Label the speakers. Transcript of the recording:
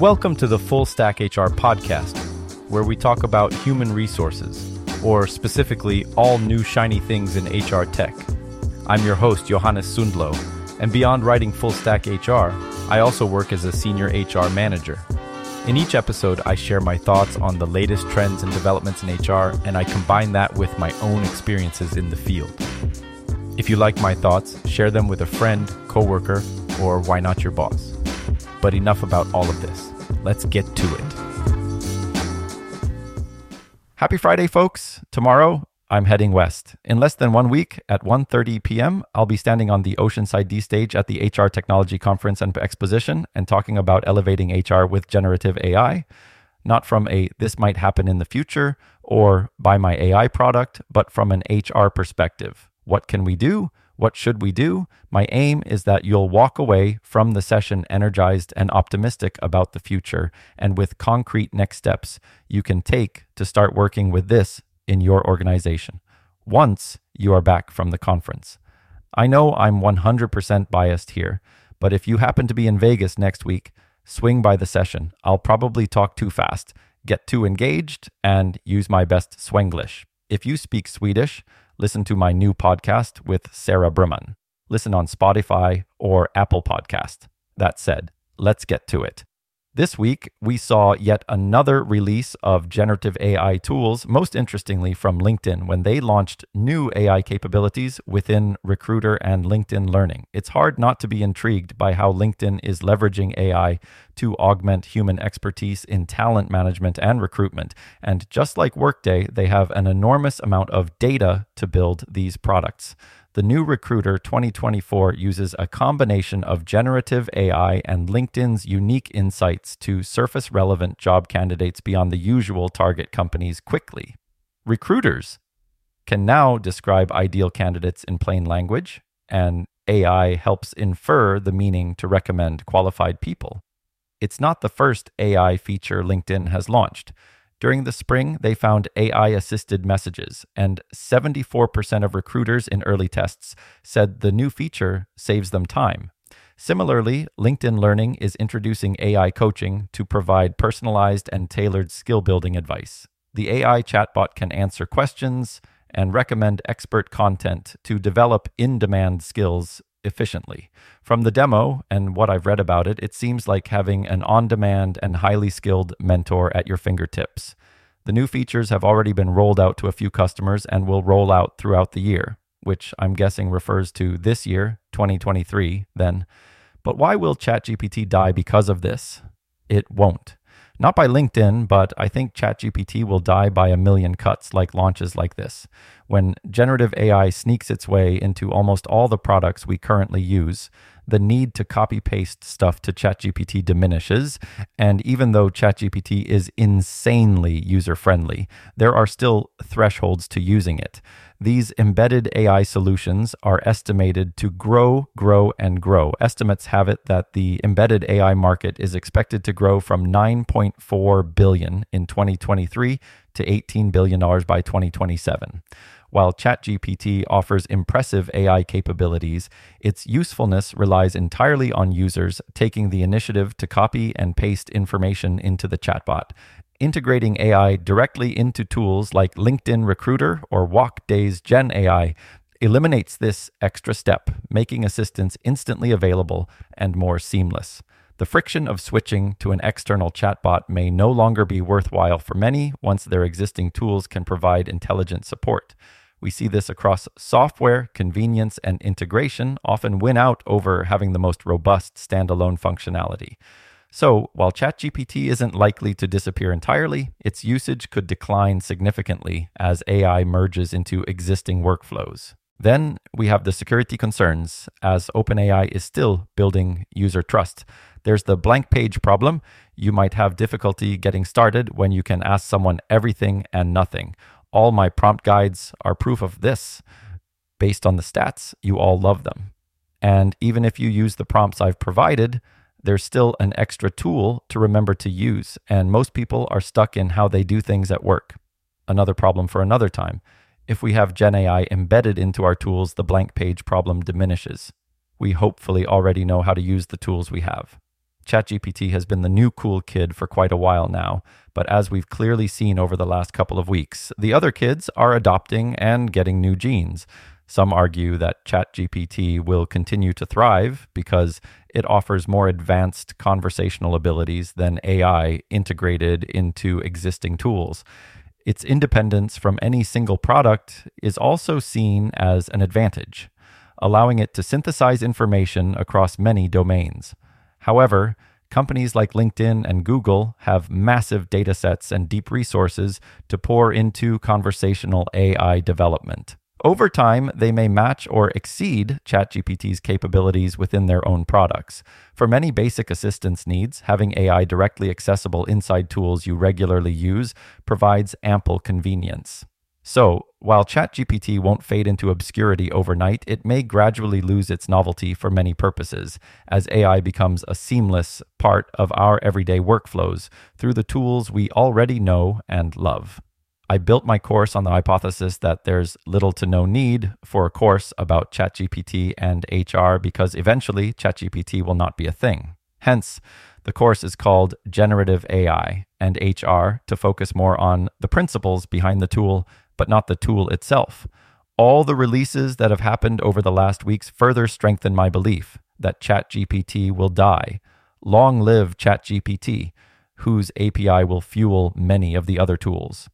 Speaker 1: Welcome to the Full Stack HR podcast, where we talk about human resources, or specifically all new shiny things in HR tech. I'm your host, Johannes Sundlo, and beyond writing Full Stack HR, I also work as a senior HR manager. In each episode, I share my thoughts on the latest trends and developments in HR, and I combine that with my own experiences in the field. If you like my thoughts, share them with a friend, coworker, or why not your boss. But enough about all of this. Let's get to it. Happy Friday, folks. Tomorrow, I'm heading west. In less than one week at 1:30 p.m., I'll be standing on the Oceanside D stage at the HR Technology Conference and Exposition and talking about elevating HR with generative AI, not from a this might happen in the future or buy my AI product, but from an HR perspective. What can we do? What should we do? My aim is that you'll walk away from the session energized and optimistic about the future and with concrete next steps you can take to start working with this in your organization once you are back from the conference. I know I'm 100% biased here, but if you happen to be in Vegas next week, swing by the session. I'll probably talk too fast, get too engaged, and use my best Swenglish. If you speak Swedish, listen to my new podcast with Sarah Brumman. Listen on Spotify or Apple Podcast. That said, let's get to it. This week, we saw yet another release of generative AI tools, most interestingly from LinkedIn, when they launched new AI capabilities within Recruiter and LinkedIn Learning. It's hard not to be intrigued by how LinkedIn is leveraging AI to augment human expertise in talent management and recruitment. And just like Workday, they have an enormous amount of data to build these products. The new Recruiter 2024 uses a combination of generative AI and LinkedIn's unique insights to surface relevant job candidates beyond the usual target companies quickly. Recruiters can now describe ideal candidates in plain language, and AI helps infer the meaning to recommend qualified people. It's not the first AI feature LinkedIn has launched. During the spring, they found AI assisted messages, and 74% of recruiters in early tests said the new feature saves them time. Similarly, LinkedIn Learning is introducing AI coaching to provide personalized and tailored skill building advice. The AI chatbot can answer questions and recommend expert content to develop in demand skills efficiently. From the demo and what I've read about it, it seems like having an on demand and highly skilled mentor at your fingertips. The new features have already been rolled out to a few customers and will roll out throughout the year, which I'm guessing refers to this year, 2023, then. But why will ChatGPT die because of this? It won't. Not by LinkedIn, but I think ChatGPT will die by a million cuts like launches like this. When generative AI sneaks its way into almost all the products we currently use, the need to copy paste stuff to ChatGPT diminishes. And even though ChatGPT is insanely user friendly, there are still thresholds to using it. These embedded AI solutions are estimated to grow, grow, and grow. Estimates have it that the embedded AI market is expected to grow from 9.4 billion in 2023 to 18 billion dollars by 2027. While ChatGPT offers impressive AI capabilities, its usefulness relies entirely on users taking the initiative to copy and paste information into the chatbot. Integrating AI directly into tools like LinkedIn Recruiter or Workday's Gen AI eliminates this extra step, making assistance instantly available and more seamless. The friction of switching to an external chatbot may no longer be worthwhile for many once their existing tools can provide intelligent support. We see this across software, convenience, and integration often win out over having the most robust standalone functionality. So, while ChatGPT isn't likely to disappear entirely, its usage could decline significantly as AI merges into existing workflows. Then we have the security concerns, as OpenAI is still building user trust. There's the blank page problem. You might have difficulty getting started when you can ask someone everything and nothing. All my prompt guides are proof of this. Based on the stats, you all love them. And even if you use the prompts I've provided, there's still an extra tool to remember to use, and most people are stuck in how they do things at work. Another problem for another time. If we have Gen AI embedded into our tools, the blank page problem diminishes. We hopefully already know how to use the tools we have. ChatGPT has been the new cool kid for quite a while now, but as we've clearly seen over the last couple of weeks, the other kids are adopting and getting new genes. Some argue that ChatGPT will continue to thrive because it offers more advanced conversational abilities than AI integrated into existing tools. Its independence from any single product is also seen as an advantage, allowing it to synthesize information across many domains. However, companies like LinkedIn and Google have massive data sets and deep resources to pour into conversational AI development. Over time, they may match or exceed ChatGPT's capabilities within their own products. For many basic assistance needs, having AI directly accessible inside tools you regularly use provides ample convenience. So, while ChatGPT won't fade into obscurity overnight, it may gradually lose its novelty for many purposes as AI becomes a seamless part of our everyday workflows through the tools we already know and love. I built my course on the hypothesis that there's little to no need for a course about ChatGPT and HR because eventually ChatGPT will not be a thing. Hence, the course is called Generative AI and HR to focus more on the principles behind the tool, but not the tool itself. All the releases that have happened over the last weeks further strengthen my belief that ChatGPT will die. Long live ChatGPT, whose API will fuel many of the other tools.